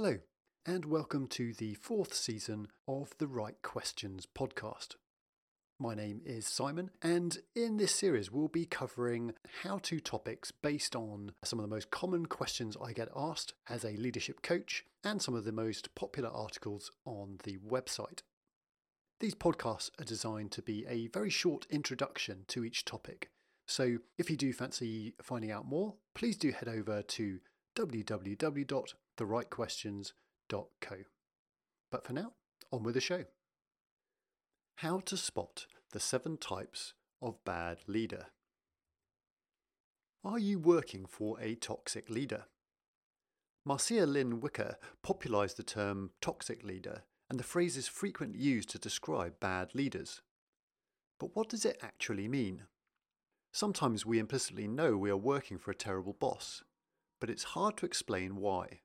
Hello, and welcome to the fourth season of the Right Questions podcast. My name is Simon, and in this series, we'll be covering how to topics based on some of the most common questions I get asked as a leadership coach and some of the most popular articles on the website. These podcasts are designed to be a very short introduction to each topic. So if you do fancy finding out more, please do head over to www.therightquestions.co. But for now, on with the show. How to spot the seven types of bad leader. Are you working for a toxic leader? Marcia Lynn Whicker popularised the term toxic leader, and the phrase is frequently used to describe bad leaders. But what does it actually mean? Sometimes we implicitly know we are working for a terrible boss, but it's hard to explain why.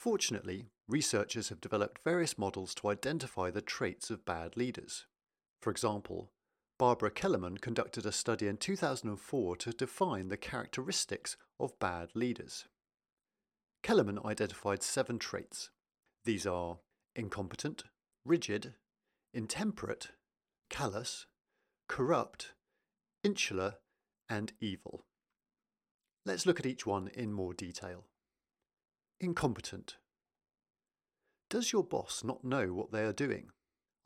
Fortunately, researchers have developed various models to identify the traits of bad leaders. For example, Barbara Kellerman conducted a study in 2004 to define the characteristics of bad leaders. Kellerman identified seven traits. These are incompetent, rigid, intemperate, callous, corrupt, insular, and evil. Let's look at each one in more detail. Incompetent. Does your boss not know what they are doing?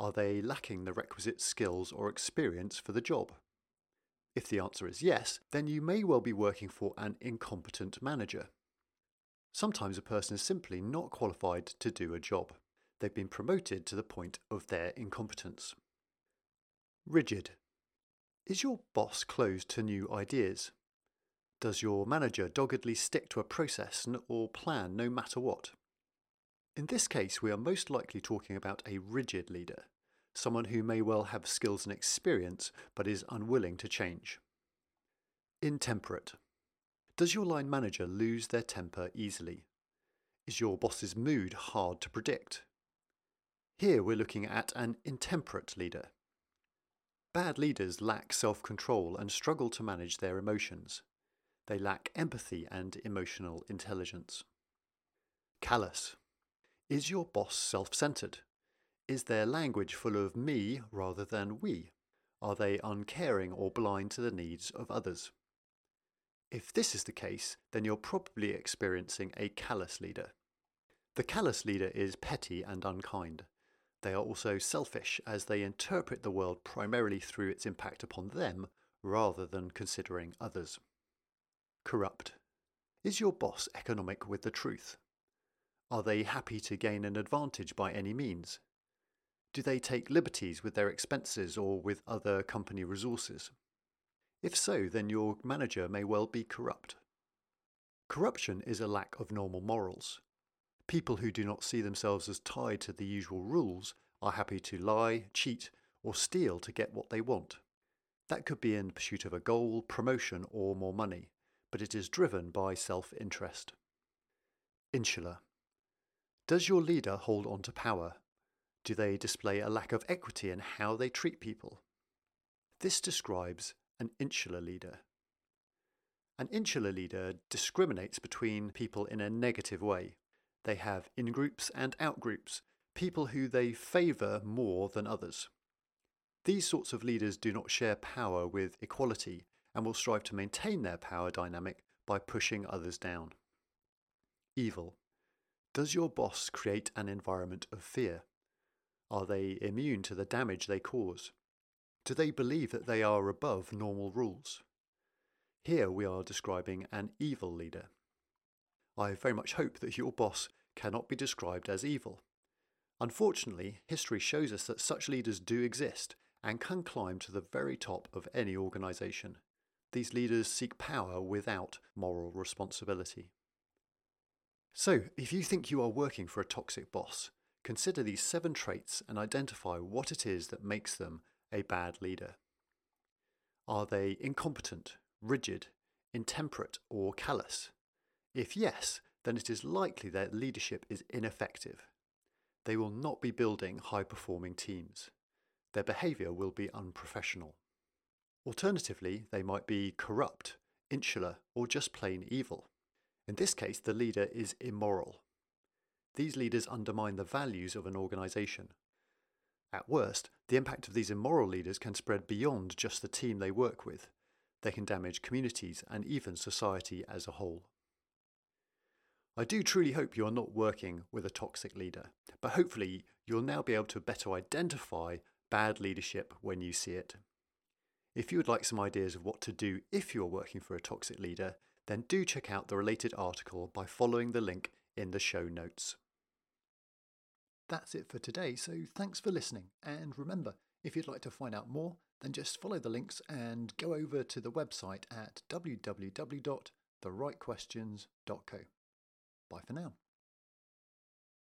Are they lacking the requisite skills or experience for the job? If the answer is yes, then you may well be working for an incompetent manager. Sometimes a person is simply not qualified to do a job. They've been promoted to the point of their incompetence. Rigid. Is your boss closed to new ideas? Does your manager doggedly stick to a process or plan no matter what? In this case, we are most likely talking about a rigid leader, someone who may well have skills and experience but is unwilling to change. Intemperate. Does your line manager lose their temper easily? Is your boss's mood hard to predict? Here we're looking at an intemperate leader. Bad leaders lack self control and struggle to manage their emotions. They lack empathy and emotional intelligence. Callous. Is your boss self centered? Is their language full of me rather than we? Are they uncaring or blind to the needs of others? If this is the case, then you're probably experiencing a callous leader. The callous leader is petty and unkind. They are also selfish as they interpret the world primarily through its impact upon them rather than considering others. Corrupt. Is your boss economic with the truth? Are they happy to gain an advantage by any means? Do they take liberties with their expenses or with other company resources? If so, then your manager may well be corrupt. Corruption is a lack of normal morals. People who do not see themselves as tied to the usual rules are happy to lie, cheat, or steal to get what they want. That could be in pursuit of a goal, promotion, or more money but it is driven by self interest. Insular. Does your leader hold on to power? Do they display a lack of equity in how they treat people? This describes an insular leader. An insular leader discriminates between people in a negative way. They have in groups and out groups, people who they favour more than others. These sorts of leaders do not share power with equality and will strive to maintain their power dynamic by pushing others down. Evil. Does your boss create an environment of fear? Are they immune to the damage they cause? Do they believe that they are above normal rules? Here we are describing an evil leader. I very much hope that your boss cannot be described as evil. Unfortunately, history shows us that such leaders do exist and can climb to the very top of any organisation. These leaders seek power without moral responsibility. So, if you think you are working for a toxic boss, consider these seven traits and identify what it is that makes them a bad leader. Are they incompetent, rigid, intemperate, or callous? If yes, then it is likely their leadership is ineffective. They will not be building high performing teams. Their behaviour will be unprofessional. Alternatively, they might be corrupt, insular, or just plain evil. In this case, the leader is immoral. these leaders undermine the values of an organisation. At worst, the impact of these immoral leaders can spread beyond just the team they work with. They can damage communities and even society as a whole. I do truly hope you are not working with a toxic leader, but hopefully you'll now be able to better identify bad leadership when you see it. If you would like some ideas of what to do if you're working for a toxic leader, then do check out the related article by following the link in the show notes. That's it for today, so thanks for listening. And remember, if you'd like to find out more, then just follow the links and go over to the website at www.therightquestions.co. Bye for now.